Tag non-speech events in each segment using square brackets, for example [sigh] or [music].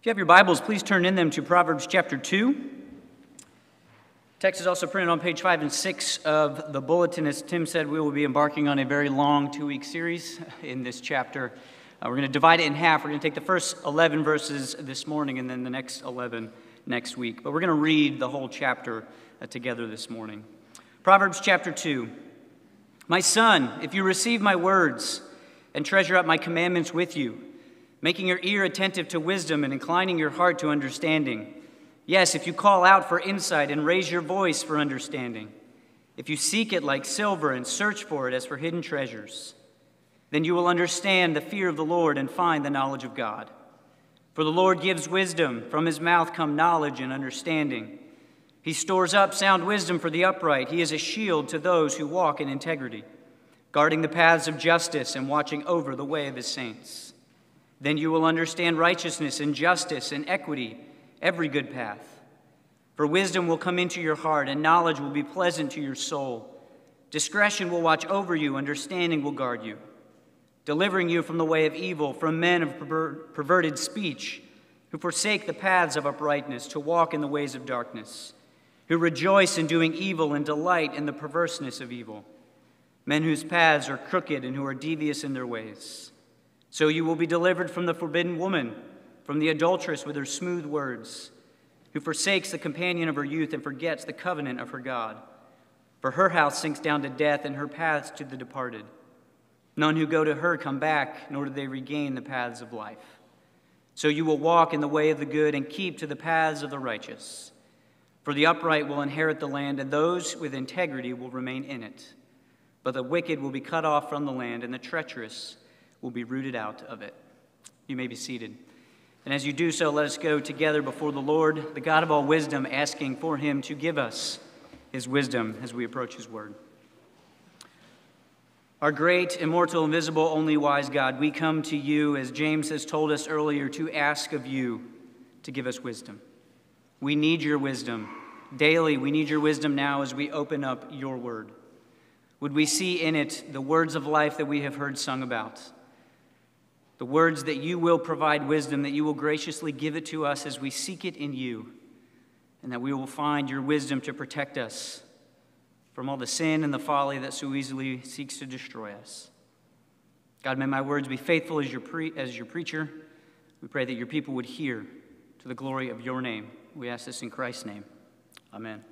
If you have your Bibles, please turn in them to Proverbs chapter 2. Text is also printed on page 5 and 6 of the bulletin. As Tim said, we will be embarking on a very long two week series in this chapter. Uh, we're going to divide it in half. We're going to take the first 11 verses this morning and then the next 11 next week. But we're going to read the whole chapter uh, together this morning. Proverbs chapter 2. My son, if you receive my words and treasure up my commandments with you, making your ear attentive to wisdom and inclining your heart to understanding. Yes, if you call out for insight and raise your voice for understanding, if you seek it like silver and search for it as for hidden treasures, then you will understand the fear of the Lord and find the knowledge of God. For the Lord gives wisdom, from his mouth come knowledge and understanding. He stores up sound wisdom for the upright. He is a shield to those who walk in integrity, guarding the paths of justice and watching over the way of his saints. Then you will understand righteousness and justice and equity, every good path. For wisdom will come into your heart, and knowledge will be pleasant to your soul. Discretion will watch over you, understanding will guard you, delivering you from the way of evil, from men of perverted speech, who forsake the paths of uprightness to walk in the ways of darkness, who rejoice in doing evil and delight in the perverseness of evil, men whose paths are crooked and who are devious in their ways. So you will be delivered from the forbidden woman, from the adulteress with her smooth words, who forsakes the companion of her youth and forgets the covenant of her God. For her house sinks down to death, and her paths to the departed. None who go to her come back, nor do they regain the paths of life. So you will walk in the way of the good and keep to the paths of the righteous. For the upright will inherit the land, and those with integrity will remain in it. But the wicked will be cut off from the land, and the treacherous will be rooted out of it. You may be seated. And as you do so, let us go together before the Lord, the God of all wisdom, asking for him to give us his wisdom as we approach his word. Our great, immortal, invisible, only wise God, we come to you, as James has told us earlier, to ask of you to give us wisdom. We need your wisdom. Daily, we need your wisdom now as we open up your word. Would we see in it the words of life that we have heard sung about? The words that you will provide wisdom, that you will graciously give it to us as we seek it in you, and that we will find your wisdom to protect us from all the sin and the folly that so easily seeks to destroy us. God, may my words be faithful as your, pre- as your preacher. We pray that your people would hear to the glory of your name. We ask this in Christ's name. Amen.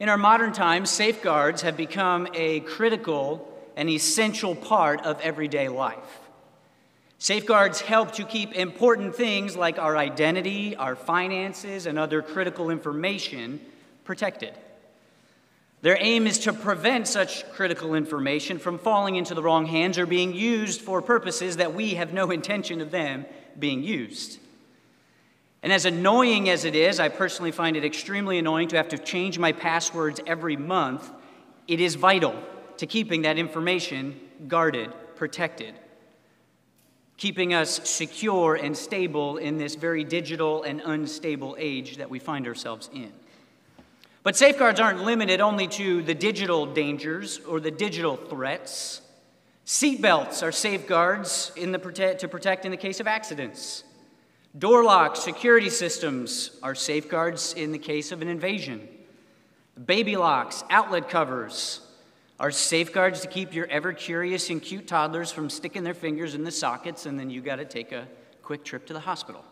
In our modern times, safeguards have become a critical and essential part of everyday life. Safeguards help to keep important things like our identity, our finances, and other critical information protected. Their aim is to prevent such critical information from falling into the wrong hands or being used for purposes that we have no [laughs] intention of them being used. And as annoying as it is, I personally find it extremely annoying to have to change my passwords every month. It is vital to keeping that information guarded, protected keeping us secure and stable in this very digital and unstable age that we find ourselves in. But safeguards aren't limited only to the digital dangers or the digital threats. Seatbelts are safeguards prote- to protect in the case of accidents. Door locks, security systems are safeguards in the case of an invasion. Baby locks, outlet covers, are safeguards to keep your ever curious and cute toddlers from sticking their fingers in the sockets, and then you got to take a quick trip to the hospital.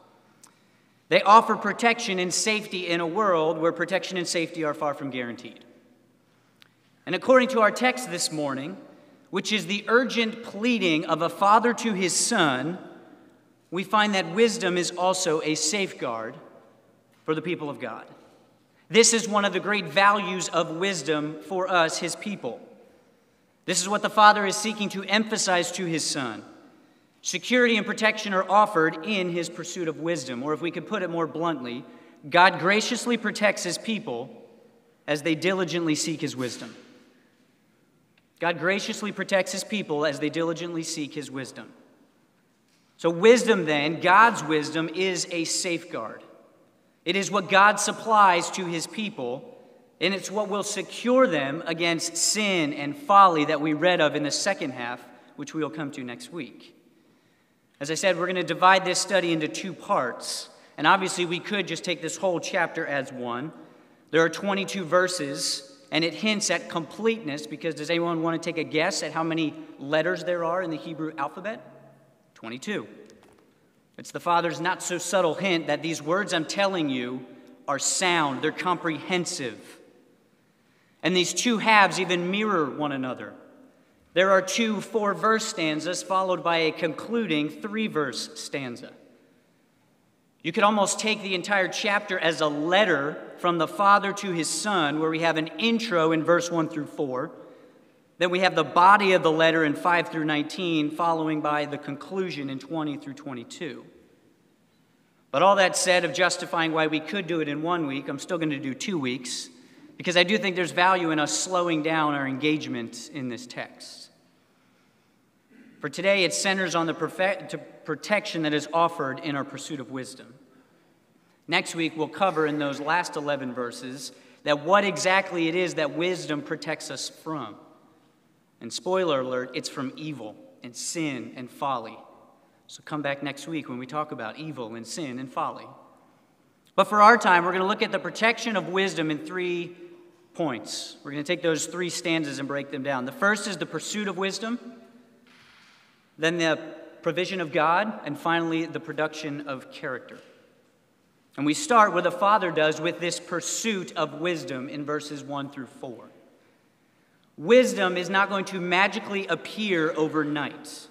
They offer protection and safety in a world where protection and safety are far from guaranteed. And according to our text this morning, which is the urgent pleading of a father to his son, we find that wisdom is also a safeguard for the people of God. This is one of the great values of wisdom for us, his people. This is what the Father is seeking to emphasize to his Son. Security and protection are offered in his pursuit of wisdom, or if we could put it more bluntly, God graciously protects his people as they diligently seek his wisdom. God graciously protects his people as they diligently seek his wisdom. So, wisdom, then, God's wisdom, is a safeguard. It is what God supplies to his people and it's what will secure them against sin and folly that we read of in the second half, which we will come to next week. As I said, we're going to divide this study into two parts. And obviously, we could just take this whole chapter as one. There are 22 verses, and it hints at completeness because does anyone want to take a guess at how many letters there are in the Hebrew alphabet? 22. It's the Father's not so subtle hint that these words I'm telling you are sound, they're comprehensive. And these two halves even mirror one another. There are two four verse stanzas followed by a concluding three verse stanza. You could almost take the entire chapter as a letter from the Father to his Son, where we have an intro in verse 1 through 4. Then we have the body of the letter in 5 through 19, following by the conclusion in 20 through 22. But all that said, of justifying why we could do it in one week, I'm still going to do two weeks, because I do think there's value in us slowing down our engagement in this text. For today, it centers on the protection that is offered in our pursuit of wisdom. Next week, we'll cover in those last 11 verses that what exactly it is that wisdom protects us from. And spoiler alert, it's from evil and sin and folly. So come back next week when we talk about evil and sin and folly. But for our time, we're going to look at the protection of wisdom in three points. We're going to take those three stanzas and break them down. The first is the pursuit of wisdom then the provision of God, and finally, the production of character. And we start where the Father does with this pursuit of wisdom in verses 1 through 4. Wisdom is not going to magically appear overnight.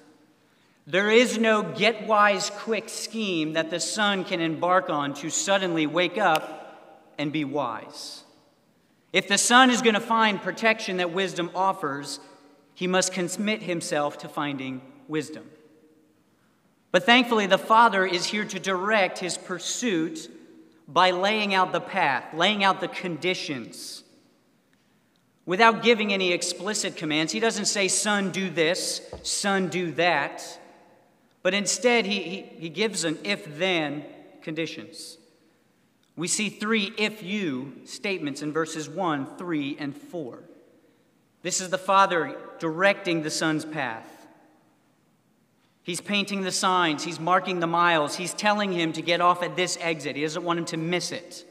There is no get wise quick scheme that the son can embark on to suddenly wake up and be wise. If the son is going to find protection that wisdom offers, he must commit himself to finding wisdom. But thankfully, the Father is here to direct his pursuit by laying out the path, laying out the conditions. Without giving any explicit commands, he doesn't say, Son, do this, son, do that. But instead, he, he, he gives an if then conditions. We see three if you statements in verses 1, 3, and 4. This is the Father directing the Son's path. He's painting the signs, he's marking the miles, he's telling him to get off at this exit. He doesn't want him to miss it.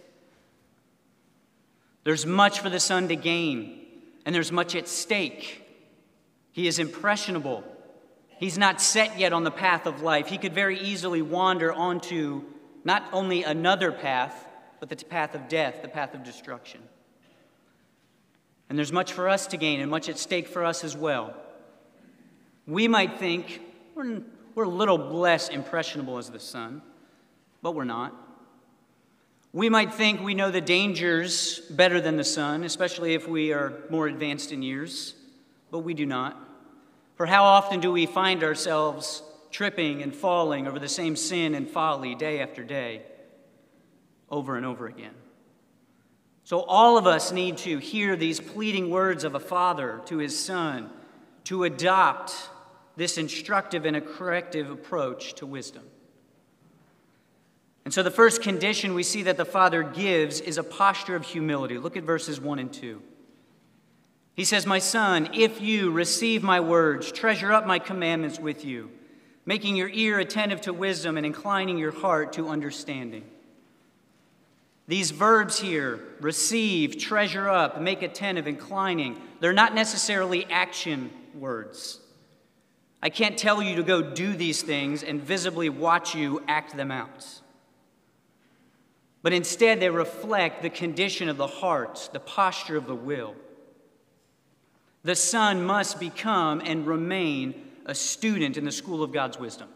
There's much for the son to gain, and there's much at stake. He is impressionable. He's not set yet on the path of life. He could very easily wander onto not only another path, but the path of death, the path of destruction. And there's much for us to gain and much at stake for us as well. We might think, we're, we're a little less impressionable as the son, but we're not. We might think we know the dangers better than the son, especially if we are more advanced in years, but we do not. For how often do we find ourselves tripping and falling over the same sin and folly day after day, over and over again? So, all of us need to hear these pleading words of a father to his son to adopt this instructive and a corrective approach to wisdom. And so, the first condition we see that the Father gives is a posture of humility. Look at verses 1 and 2. He says, My son, if you receive my words, treasure up my commandments with you, making your ear attentive to wisdom and inclining your heart to understanding. These verbs here, receive, treasure up, make attentive, inclining, they're not necessarily action words. I can't tell you to go do these things and visibly watch you act them out. But instead, they reflect the condition of the heart, the posture of the will. The son must become and remain a student in the school of God's wisdom.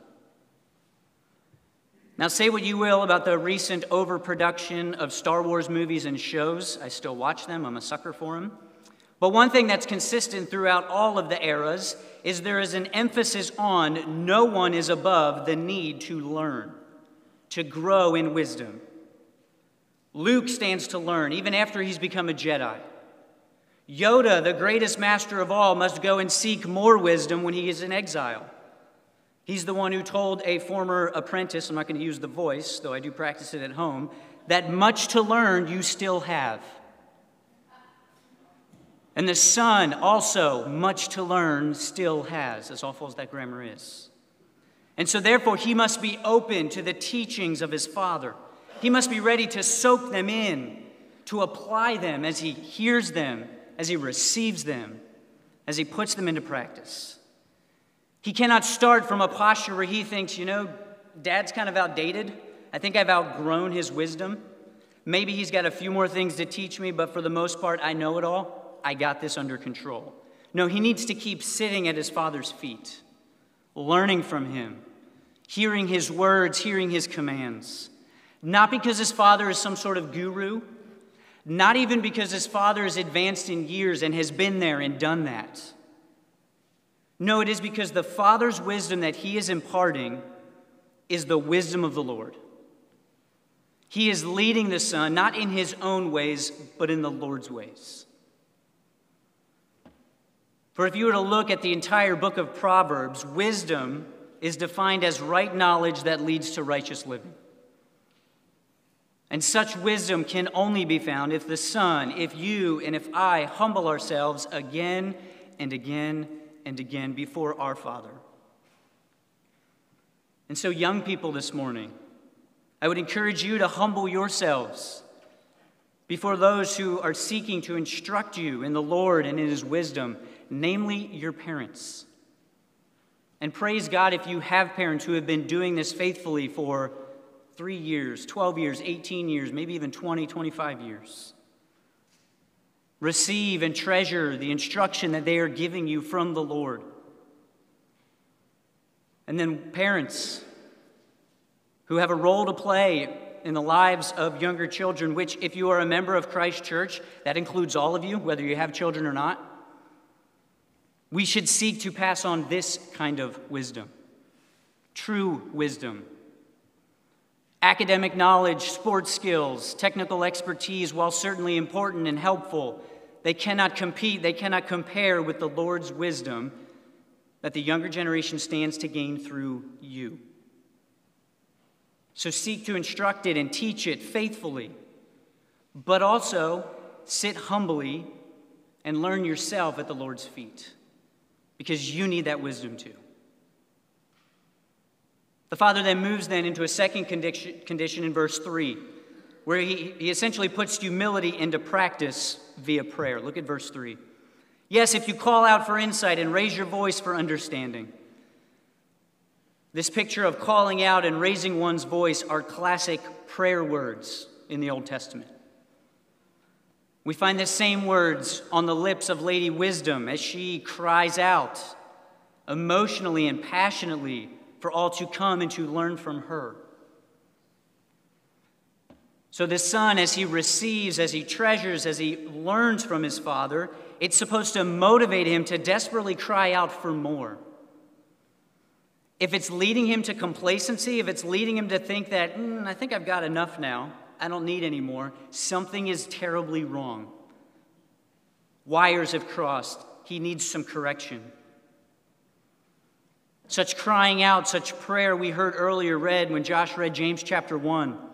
Now, say what you will about the recent overproduction of Star Wars movies and shows. I still watch them, I'm a sucker for them. But one thing that's consistent throughout all of the eras is there is an emphasis on no one is above the need to learn, to grow in wisdom. Luke stands to learn even after he's become a Jedi. Yoda, the greatest master of all, must go and seek more wisdom when he is in exile. He's the one who told a former apprentice, I'm not going to use the voice, though I do practice it at home, that much to learn you still have. And the Son also much to learn still has, as awful as that grammar is. And so, therefore, he must be open to the teachings of his Father. He must be ready to soak them in, to apply them as he hears them, as he receives them, as he puts them into practice. He cannot start from a posture where he thinks, you know, dad's kind of outdated. I think I've outgrown his wisdom. Maybe he's got a few more things to teach me, but for the most part, I know it all. I got this under control. No, he needs to keep sitting at his father's feet, learning from him, hearing his words, hearing his commands. Not because his father is some sort of guru, not even because his father is advanced in years and has been there and done that. No, it is because the father's wisdom that he is imparting is the wisdom of the Lord. He is leading the son, not in his own ways, but in the Lord's ways. For if you were to look at the entire book of Proverbs, wisdom is defined as right knowledge that leads to righteous living. And such wisdom can only be found if the Son, if you, and if I humble ourselves again and again and again before our Father. And so, young people this morning, I would encourage you to humble yourselves before those who are seeking to instruct you in the Lord and in His wisdom, namely your parents. And praise God if you have parents who have been doing this faithfully for three years, 12 years, 18 years, maybe even 20, 25 years. Receive and treasure the instruction that they are giving you from the Lord. And then, parents who have a role to play in the lives of younger children, which, if you are a member of Christ Church, that includes all of you, whether you have children or not. We should seek to pass on this kind of wisdom true wisdom. Academic knowledge, sports skills, technical expertise, while certainly important and helpful, they cannot compete, they cannot compare with the Lord's wisdom that the younger generation stands to gain through you. So seek to instruct it and teach it faithfully, but also sit humbly and learn yourself at the Lord's feet because you need that wisdom too. The father then moves then into a second condition, condition in verse 3 where he, he essentially puts humility into practice via prayer. Look at verse 3. Yes, if you call out for insight and raise your voice for understanding. This picture of calling out and raising one's voice are classic prayer words in the Old Testament. We find the same words on the lips of Lady Wisdom as she cries out emotionally and passionately for all to come and to learn from her. So, the son, as he receives, as he treasures, as he learns from his father, it's supposed to motivate him to desperately cry out for more. If it's leading him to complacency, if it's leading him to think that, mm, I think I've got enough now, I don't need any more, something is terribly wrong. Wires have crossed. He needs some correction. Such crying out, such prayer we heard earlier read when Josh read James chapter 1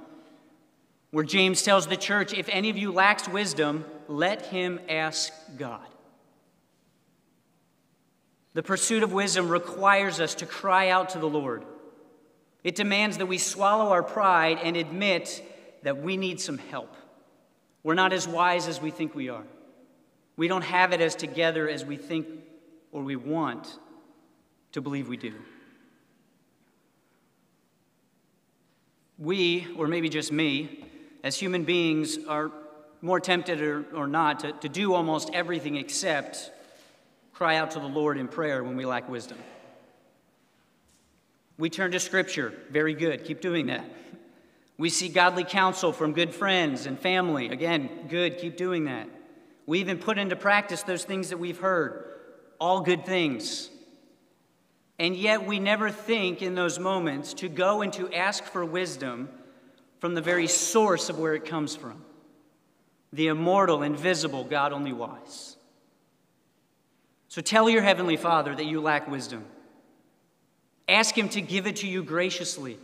where James tells the church if any of you lacks wisdom, let him ask God. The pursuit of wisdom requires us to cry out to the Lord. It demands that we swallow our pride and admit that we need some help. We're not as wise as we think we are. We don't have it as together as we think or we want to believe we do. We, or maybe just me, as human beings, are more tempted or, or not to, to do almost everything except cry out to the Lord in prayer when we lack wisdom. We turn to Scripture. Very good. Keep doing that. We seek godly counsel from good friends and family. Again, good. Keep doing that. We even put into practice those things that we've heard. All good things. And yet, we never think in those moments to go and to ask for wisdom from the very source of where it comes from the immortal, invisible, God only wise. So tell your Heavenly Father that you lack wisdom. Ask Him to give it to you graciously.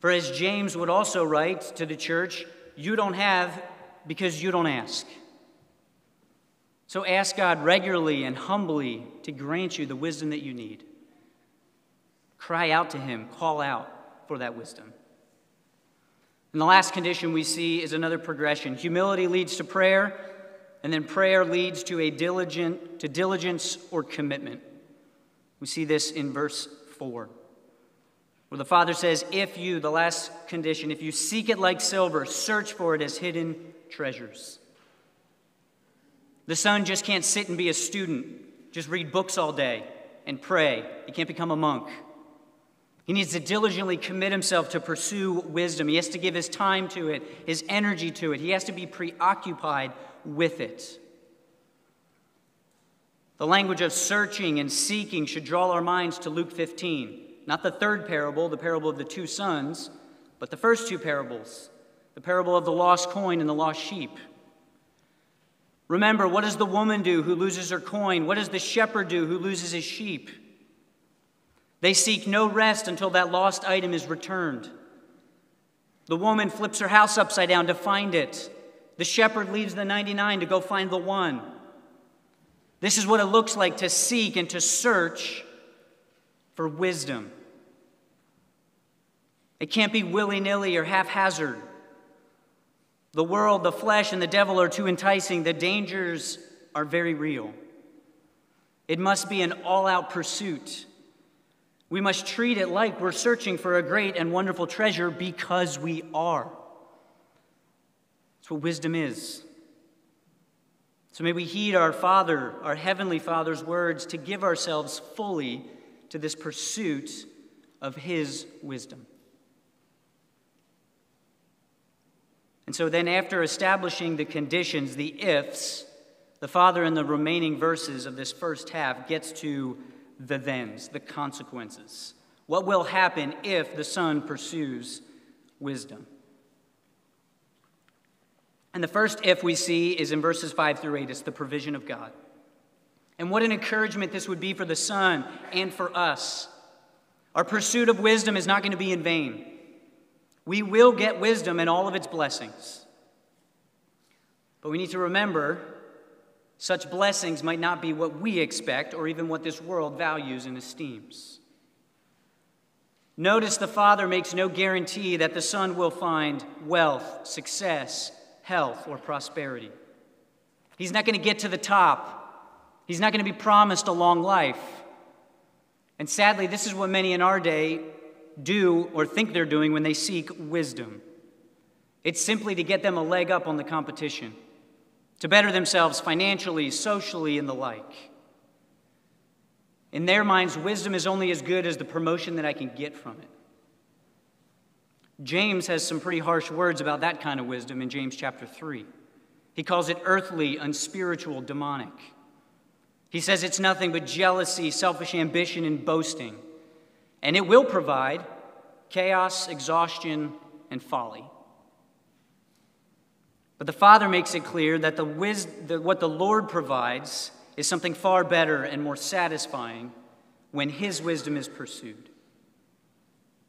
For as James would also write to the church, you don't have because you don't ask. So ask God regularly and humbly to grant you the wisdom that you need. Cry out to Him, call out for that wisdom. And the last condition we see is another progression. Humility leads to prayer, and then prayer leads to a diligent to diligence or commitment. We see this in verse 4. Where the Father says, If you, the last condition, if you seek it like silver, search for it as hidden treasures. The Son just can't sit and be a student, just read books all day and pray. He can't become a monk. He needs to diligently commit himself to pursue wisdom. He has to give his time to it, his energy to it. He has to be preoccupied with it. The language of searching and seeking should draw our minds to Luke 15. Not the third parable, the parable of the two sons, but the first two parables the parable of the lost coin and the lost sheep. Remember, what does the woman do who loses her coin? What does the shepherd do who loses his sheep? They seek no rest until that lost item is returned. The woman flips her house upside down to find it. The shepherd leaves the 99 to go find the one. This is what it looks like to seek and to search for wisdom. It can't be willy nilly or haphazard. The world, the flesh, and the devil are too enticing. The dangers are very real. It must be an all out pursuit. We must treat it like we're searching for a great and wonderful treasure because we are. That's what wisdom is. So may we heed our Father, our Heavenly Father's words to give ourselves fully to this pursuit of His wisdom. And so then, after establishing the conditions, the ifs, the Father in the remaining verses of this first half gets to the thens, the consequences. What will happen if the Son pursues wisdom? And the first if we see is in verses 5 through 8. It's the provision of God. And what an encouragement this would be for the Son and for us. Our pursuit of wisdom is not going to be in vain. We will get wisdom and all of its blessings. But we need to remember such blessings might not be what we expect or even what this world values and esteems. Notice the Father makes no guarantee that the Son will find wealth, success, health, or prosperity. He's not going to get to the top. He's not going to be promised a long life. And sadly, this is what many in our day do or think they're doing when they seek wisdom. It's simply to get them a leg up on the competition, to better themselves financially, socially, and the like. In their minds, wisdom is only as good as the promotion that I can get from it. James has some pretty harsh words about that kind of wisdom in James chapter 3. He calls it earthly, unspiritual, demonic. He says it's nothing but jealousy, selfish ambition, and boasting. And it will provide chaos, exhaustion, and folly. But the Father makes it clear that the wis- the, what the Lord provides is something far better and more satisfying when His wisdom is pursued.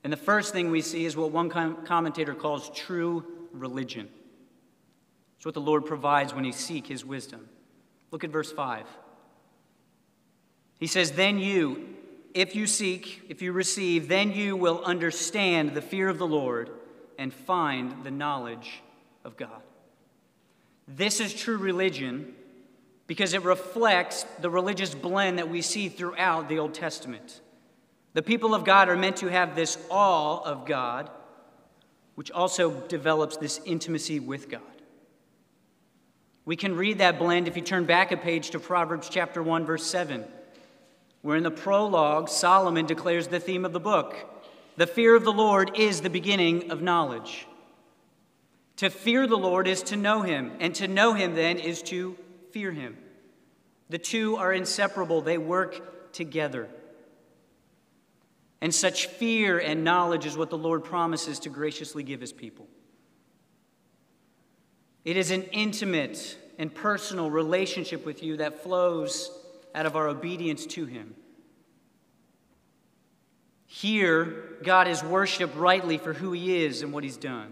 And the first thing we see is what one com- commentator calls true religion. It's what the Lord provides when you seek His wisdom. Look at verse 5. He says, Then you, if you seek, if you receive, then you will understand the fear of the Lord and find the knowledge of God. This is true religion because it reflects the religious blend that we see throughout the Old Testament. The people of God are meant to have this awe of God, which also develops this intimacy with God. We can read that blend if you turn back a page to Proverbs chapter 1 verse 7 where in the prologue, Solomon declares the theme of the book The fear of the Lord is the beginning of knowledge. To fear the Lord is to know him, and to know him then is to fear him. The two are inseparable, they work together. And such fear and knowledge is what the Lord promises to graciously give his people. It is an intimate and personal relationship with you that flows out of our obedience to Him. Here, God is worshiped rightly for who He is and what He's done.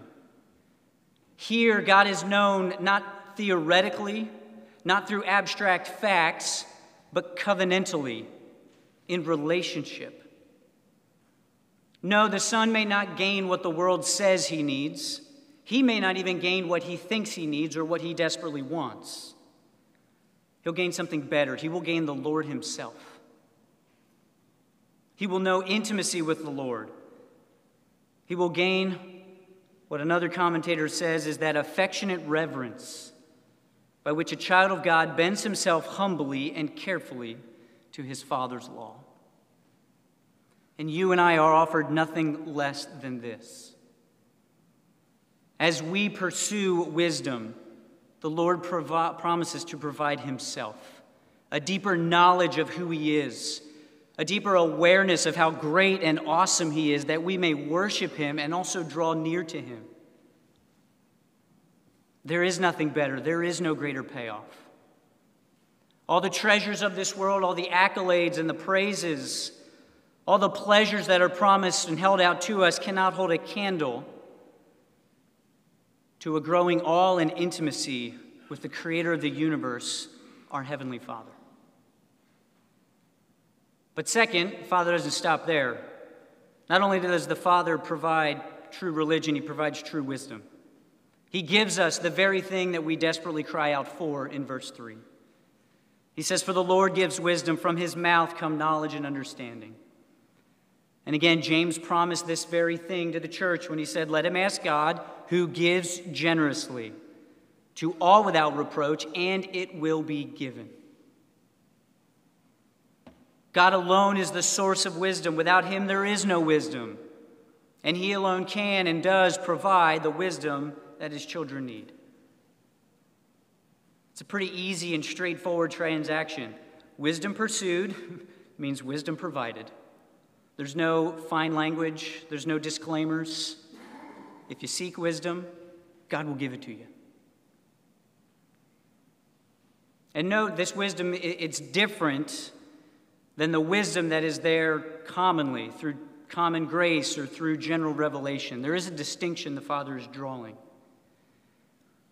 Here, God is known not theoretically, not through abstract facts, but covenantally in relationship. No, the Son may not gain what the world says he needs. He may not even gain what he thinks he needs or what he desperately wants. He'll gain something better. He will gain the Lord himself. He will know intimacy with the Lord. He will gain what another commentator says is that affectionate reverence by which a child of God bends himself humbly and carefully to his Father's law. And you and I are offered nothing less than this. As we pursue wisdom, the Lord provi- promises to provide Himself, a deeper knowledge of who He is, a deeper awareness of how great and awesome He is, that we may worship Him and also draw near to Him. There is nothing better, there is no greater payoff. All the treasures of this world, all the accolades and the praises, all the pleasures that are promised and held out to us cannot hold a candle to a growing awe and intimacy with the creator of the universe, our Heavenly Father. But second, Father doesn't stop there. Not only does the Father provide true religion, He provides true wisdom. He gives us the very thing that we desperately cry out for in verse 3. He says, For the Lord gives wisdom, from His mouth come knowledge and understanding. And again, James promised this very thing to the church when he said, Let him ask God, who gives generously to all without reproach, and it will be given. God alone is the source of wisdom. Without him, there is no wisdom. And he alone can and does provide the wisdom that his children need. It's a pretty easy and straightforward transaction. Wisdom pursued [laughs] means wisdom provided. There's no fine language, there's no disclaimers. If you seek wisdom, God will give it to you. And note this wisdom, it's different than the wisdom that is there commonly through common grace or through general revelation. There is a distinction the Father is drawing.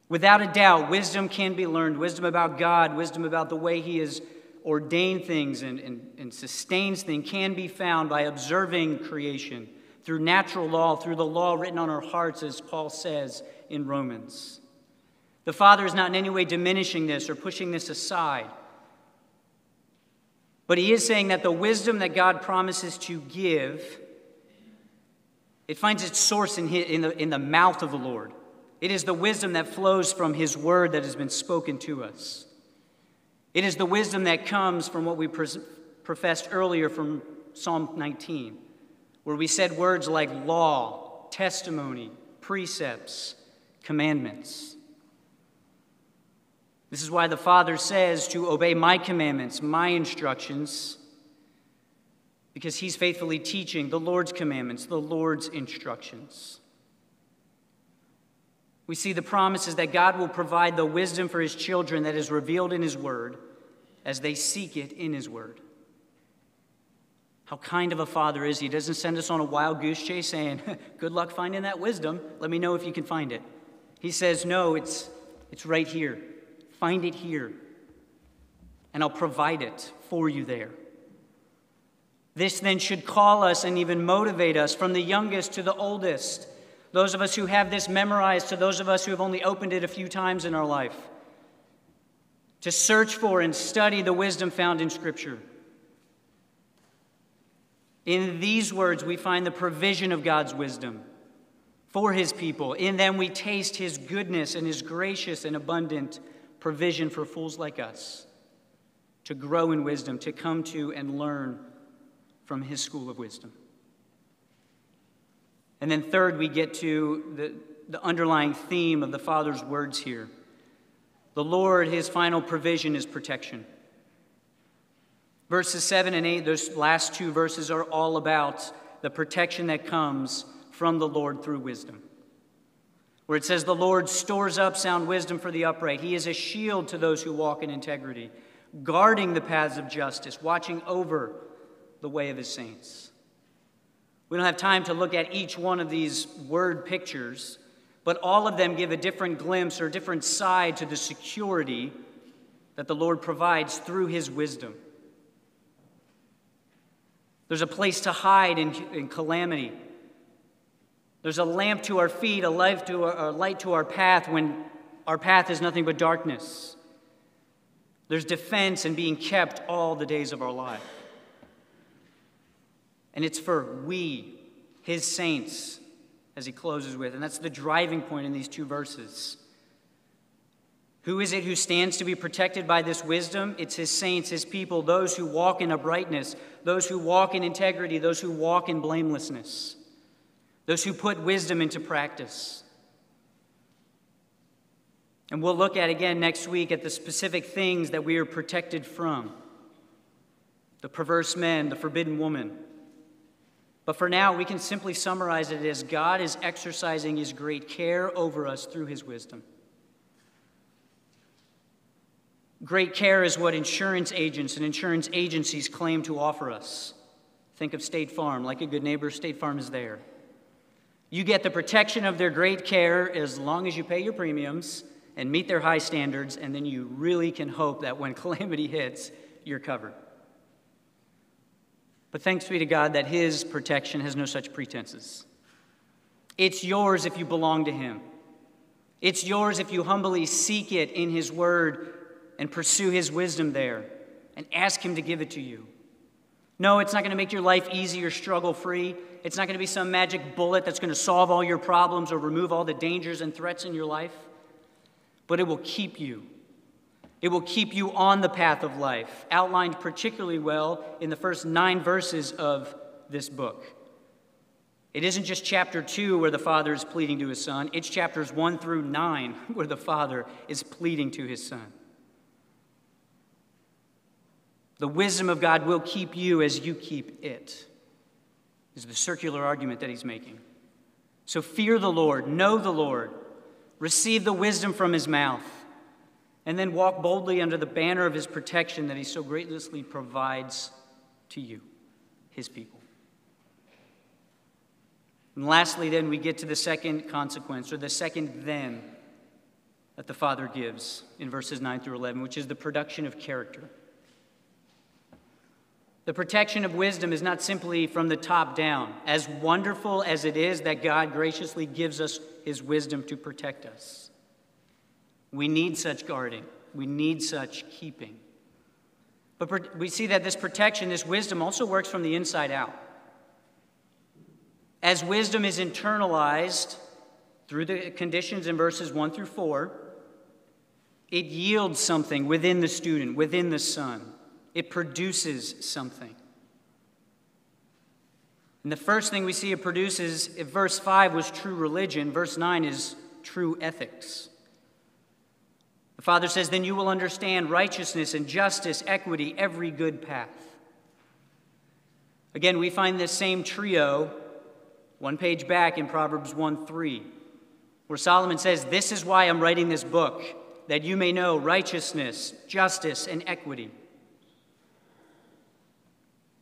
Without a doubt, wisdom can be learned wisdom about God, wisdom about the way He is ordained things and, and, and sustains things can be found by observing creation through natural law, through the law written on our hearts, as Paul says in Romans. The Father is not in any way diminishing this or pushing this aside. But he is saying that the wisdom that God promises to give, it finds its source in, his, in, the, in the mouth of the Lord. It is the wisdom that flows from his word that has been spoken to us. It is the wisdom that comes from what we professed earlier from Psalm 19, where we said words like law, testimony, precepts, commandments. This is why the Father says to obey my commandments, my instructions, because He's faithfully teaching the Lord's commandments, the Lord's instructions. We see the promises that God will provide the wisdom for his children that is revealed in his word as they seek it in his word. How kind of a father is he? Doesn't send us on a wild goose chase saying, [laughs] Good luck finding that wisdom. Let me know if you can find it. He says, No, it's, it's right here. Find it here, and I'll provide it for you there. This then should call us and even motivate us from the youngest to the oldest those of us who have this memorized to those of us who have only opened it a few times in our life, to search for and study the wisdom found in Scripture. In these words, we find the provision of God's wisdom for His people. In them, we taste His goodness and His gracious and abundant provision for fools like us to grow in wisdom, to come to and learn from His school of wisdom. And then, third, we get to the, the underlying theme of the Father's words here. The Lord, his final provision is protection. Verses 7 and 8, those last two verses are all about the protection that comes from the Lord through wisdom. Where it says, The Lord stores up sound wisdom for the upright. He is a shield to those who walk in integrity, guarding the paths of justice, watching over the way of his saints. We don't have time to look at each one of these word pictures, but all of them give a different glimpse or different side to the security that the Lord provides through his wisdom. There's a place to hide in, in calamity. There's a lamp to our feet, a light to our, a light to our path when our path is nothing but darkness. There's defense and being kept all the days of our life. And it's for we, his saints, as he closes with. And that's the driving point in these two verses. Who is it who stands to be protected by this wisdom? It's his saints, his people, those who walk in uprightness, those who walk in integrity, those who walk in blamelessness, those who put wisdom into practice. And we'll look at again next week at the specific things that we are protected from the perverse men, the forbidden woman. But for now, we can simply summarize it as God is exercising his great care over us through his wisdom. Great care is what insurance agents and insurance agencies claim to offer us. Think of State Farm. Like a good neighbor, State Farm is there. You get the protection of their great care as long as you pay your premiums and meet their high standards, and then you really can hope that when [laughs] calamity hits, you're covered. But thanks be to God that His protection has no such pretenses. It's yours if you belong to Him. It's yours if you humbly seek it in His Word and pursue His wisdom there and ask Him to give it to you. No, it's not going to make your life easy or struggle free. It's not going to be some magic bullet that's going to solve all your problems or remove all the dangers and threats in your life but it will keep you. It will keep you on the path of life, outlined particularly well in the first nine verses of this book. It isn't just chapter two where the father is pleading to his son, it's chapters one through nine [laughs] where the father is pleading to his son. The wisdom of God will keep you as you keep it, is the circular argument that he's making. So fear the Lord, know the Lord receive the wisdom from his mouth, and then walk boldly under the banner of his protection that he so graciously provides to you, his people. And lastly, then, we get to the second consequence, or the second then, that the Father gives in verses 9 through 11, which is the production of character. The protection of wisdom is not simply from the top down, as wonderful as it is that God graciously gives us his wisdom to protect us. We need such guarding, we need such keeping. But we see that this protection, this wisdom, also works from the inside out. As wisdom is internalized through the conditions in verses 1 through 4, it yields something within the student, within the son. It produces something. And the first thing we see it produces, if verse 5 was true religion, verse 9 is true ethics. The Father says, Then you will understand righteousness and justice, equity, every good path. Again, we find this same trio one page back in Proverbs 1 3, where Solomon says, This is why I'm writing this book, that you may know righteousness, justice, and equity.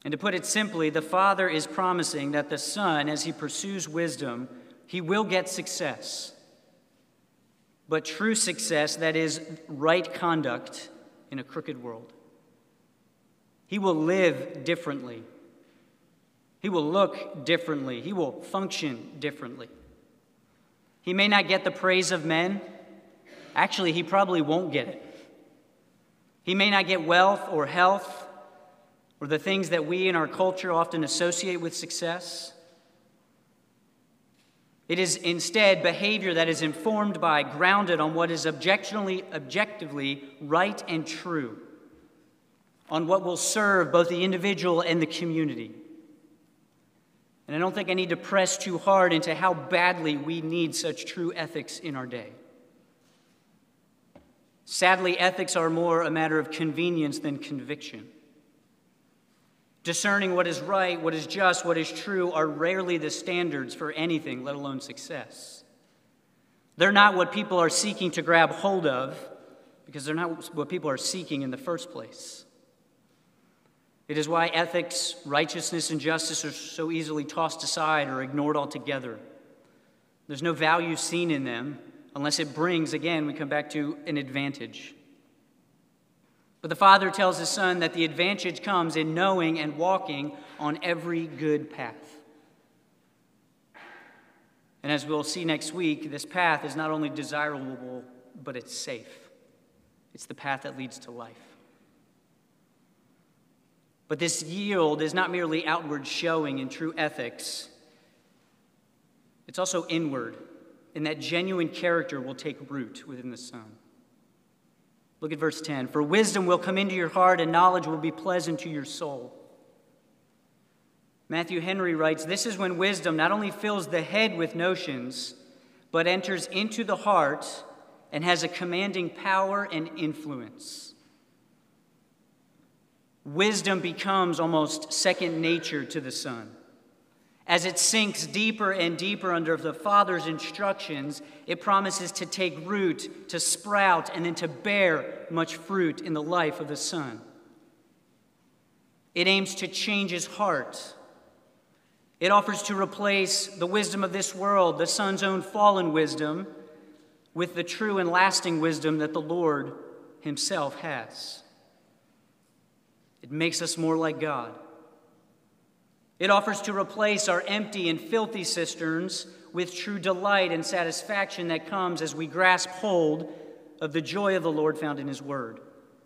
And to put it simply, the Father is promising that the Son, as he pursues wisdom, he will get success. But true success, that is, right conduct in a crooked world. He will live differently. He will look differently. He will function differently. He may not get the praise of men. Actually, he probably won't get it. He may not get wealth or health or the things that we in our culture often associate with success. It is instead behavior that is informed by, grounded on what is objectively, objectively right and true, on what will serve both the individual and the community. And I don't think I need to press too hard into how badly we need such true ethics in our day. Sadly, ethics are more a matter of convenience than conviction. Discerning what is right, what is just, what is true are rarely the standards for anything, let alone success. They're not what people are seeking to grab hold of because they're not what people are seeking in the first place. It is why ethics, righteousness, and justice are so easily tossed aside or ignored altogether. There's no value seen in them unless it brings, again, we come back to an advantage. But the Father tells his Son that the advantage comes in knowing and walking on every good path. And as we'll see next week, this path is not only desirable, but it's safe. It's the path that leads to life. But this yield is not merely outward showing in true ethics, it's also inward, in that genuine character will take root within the Son. Look at verse 10 For wisdom will come into your heart, and knowledge will be pleasant to your soul. Matthew Henry writes This is when wisdom not only fills the head with notions, but enters into the heart and has a commanding power and influence. Wisdom becomes almost second nature to the Son. As it sinks deeper and deeper under the Father's instructions, it promises to take root, to sprout, and then to bear much fruit in the life of the Son. It aims to change his heart it offers to replace the wisdom of this world, the Son's own fallen wisdom, with the true and lasting wisdom that the Lord Himself has. It makes us more like God. It offers to replace our empty and filthy cisterns with true delight and satisfaction that comes as we grasp hold of the joy of the Lord found in His Word,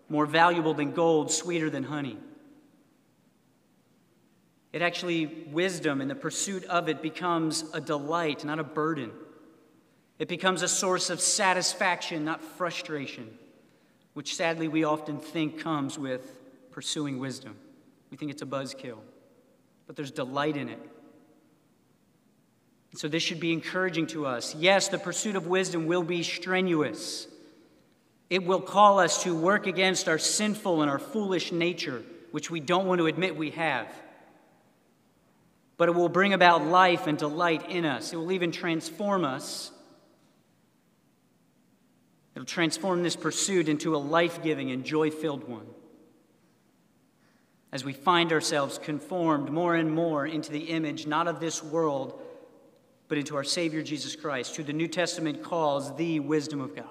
more valuable than gold, sweeter than honey. It actually, wisdom and the pursuit of it becomes a delight, not a burden. It becomes a source of satisfaction, not frustration, which sadly we often think comes with pursuing wisdom. We think it's a buzzkill, but there's delight in it. So, this should be encouraging to us. Yes, the pursuit of wisdom will be strenuous. It will call us to work against our sinful and our foolish nature, which we don't want to admit we have but it will bring about life and delight in us. It will even transform us. It'll transform this pursuit into a life giving and joy filled one. As we find ourselves conformed more and more into the image, not of this world, but into our Savior Jesus Christ, who the New Testament calls the wisdom of God.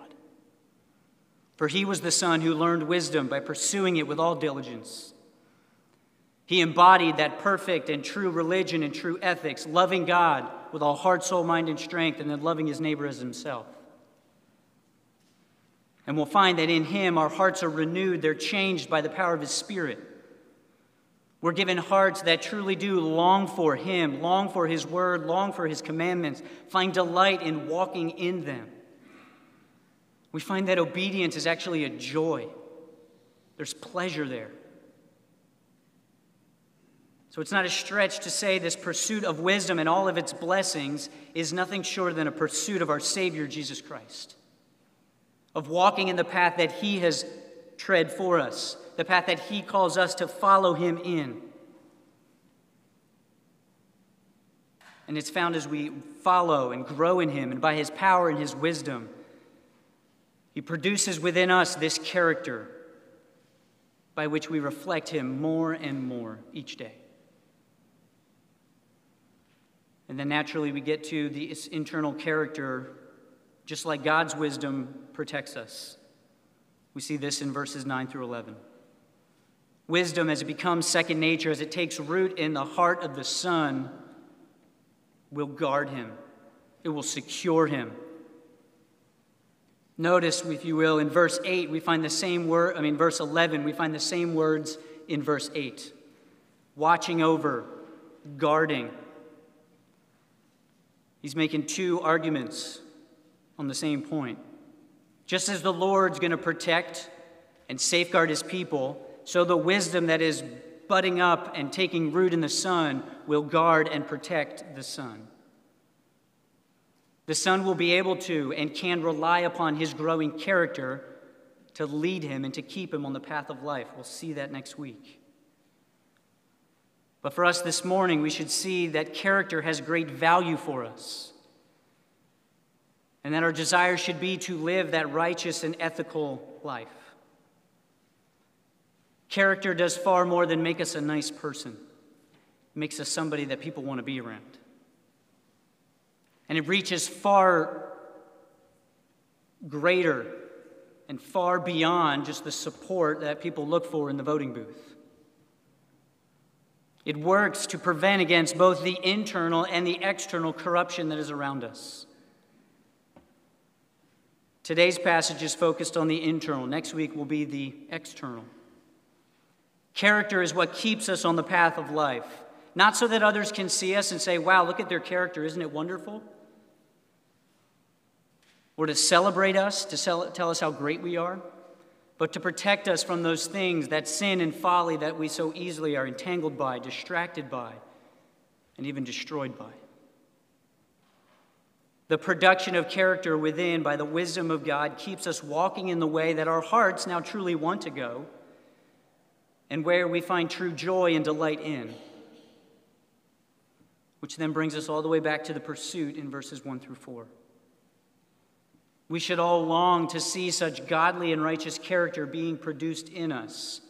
For he was the Son who learned wisdom by pursuing it with all diligence. He embodied that perfect and true religion and true ethics, loving God with all heart, soul, mind, and strength, and then loving his neighbor as himself. And we'll find that in him our hearts are renewed, they're changed by the power of his Spirit. We're given hearts that truly do long for him, long for his word, long for his commandments, find delight in walking in them. We find that obedience is actually a joy, there's pleasure there. So it's not a stretch to say this pursuit of wisdom and all of its blessings is nothing shorter than a pursuit of our Savior, Jesus Christ, of walking in the path that He has tread for us, the path that He calls us to follow Him in. And it's found as we follow and grow in Him, and by His power and His wisdom, He produces within us this character by which we reflect Him more and more each day. And then naturally, we get to the internal character, just like God's wisdom protects us. We see this in verses 9 through 11. Wisdom, as it becomes second nature, as it takes root in the heart of the Son, will guard him, it will secure him. Notice, if you will, in verse 8, we find the same word, I mean, verse 11, we find the same words in verse 8 watching over, guarding. He's making two arguments on the same point. Just as the Lord's going to protect and safeguard his people, so the wisdom that is budding up and taking root in the Son will guard and protect the Son. The Son will be able to and can rely upon his growing character to lead him and to keep him on the path of life. We'll see that next week. But for us this morning, we should see that character has great value for us. And that our desire should be to live that righteous and ethical life. Character does far more than make us a nice person, it makes us somebody that people want to be around. And it reaches far greater and far beyond just the support that people look for in the voting booth. It works to prevent against both the internal and the external corruption that is around us. Today's passage is focused on the internal. Next week will be the external. Character is what keeps us on the path of life, not so that others can see us and say, wow, look at their character, isn't it wonderful? Or to celebrate us, to tell us how great we are, but to protect us from those things, that sin and folly that we so easily are entangled by, distracted by, and even destroyed by. The production of character within by the wisdom of God keeps us walking in the way that our hearts now truly want to go and where we find true joy and delight in. Which then brings us all the way back to the pursuit in verses 1 through 4. We should all long to see such godly and righteous character being produced in us.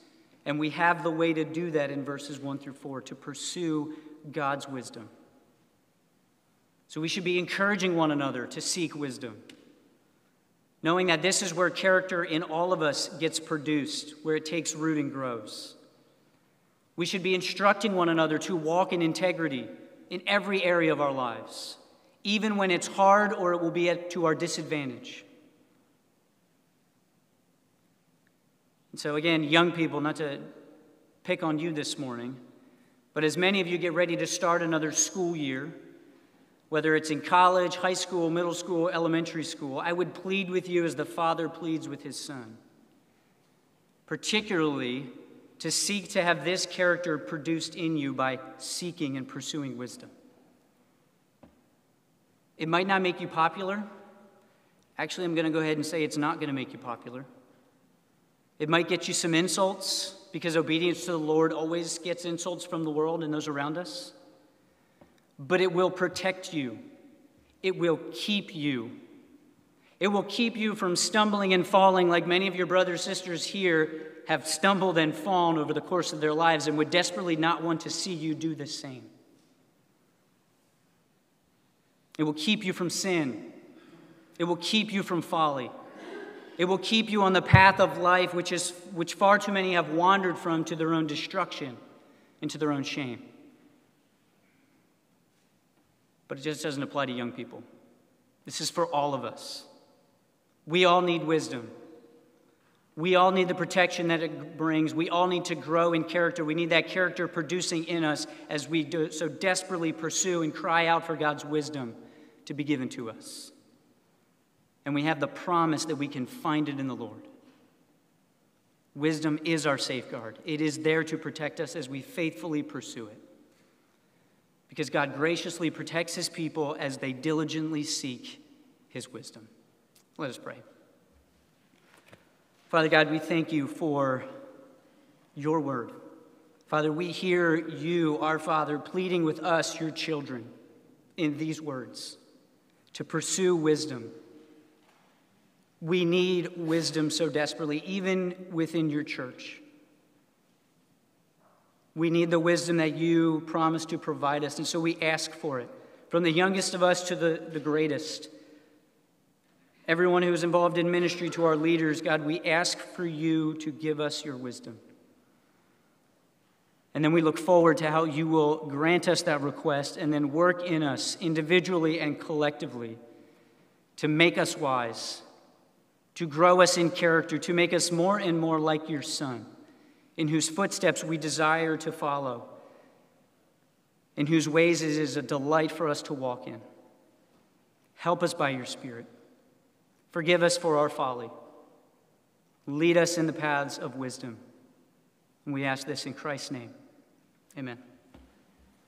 And we have the way to do that in verses 1 through 4 to pursue God's wisdom. So we should be encouraging one another to seek wisdom, knowing that this is where character in all of us gets produced, where it takes root and grows. We should be instructing one another to walk in integrity in every area of our lives even when it's hard or it will be to our disadvantage. And so, again, young people, not to pick on you this morning, but as many of you get ready to start another school year, whether it's in college, high school, middle school, elementary school, I would plead with you as the Father pleads with his Son, particularly to seek to have this character produced in you by seeking and pursuing wisdom. It might not make you popular. Actually, I'm going to go ahead and say it's not going to make you popular. It might get you some insults because obedience to the Lord always gets insults from the world and those around us. But it will protect you, it will keep you. It will keep you from stumbling and falling like many of your brothers and sisters here have stumbled and fallen over the course of their lives and would desperately not want to see you do the same. It will keep you from sin. It will keep you from folly. It will keep you on the path of life, which, is, which far too many have wandered from to their own destruction and to their own shame. But it just doesn't apply to young people. This is for all of us. We all need wisdom. We all need the protection that it brings. We all need to grow in character. We need that character producing in us as we do, so desperately pursue and cry out for God's wisdom to be given to us. And we have the promise that we can find it in the Lord. Wisdom is our safeguard, it is there to protect us as we faithfully pursue it. Because God graciously protects his people as they diligently seek his wisdom. Let us pray. Father God, we thank you for your word. Father, we hear you, our Father, pleading with us, your children, in these words to pursue wisdom. We need wisdom so desperately, even within your church. We need the wisdom that you promise to provide us, and so we ask for it. From the youngest of us to the, the greatest, everyone who is involved in ministry to our leaders, God, we ask for you to give us your wisdom. And then we look forward to how you will grant us that request and then work in us individually and collectively to make us wise, to grow us in character, to make us more and more like your Son, in whose footsteps we desire to follow, in whose ways it is a delight for us to walk in. Help us by your Spirit. Forgive us for our folly. Lead us in the paths of wisdom. And we ask this in Christ's name. Amen.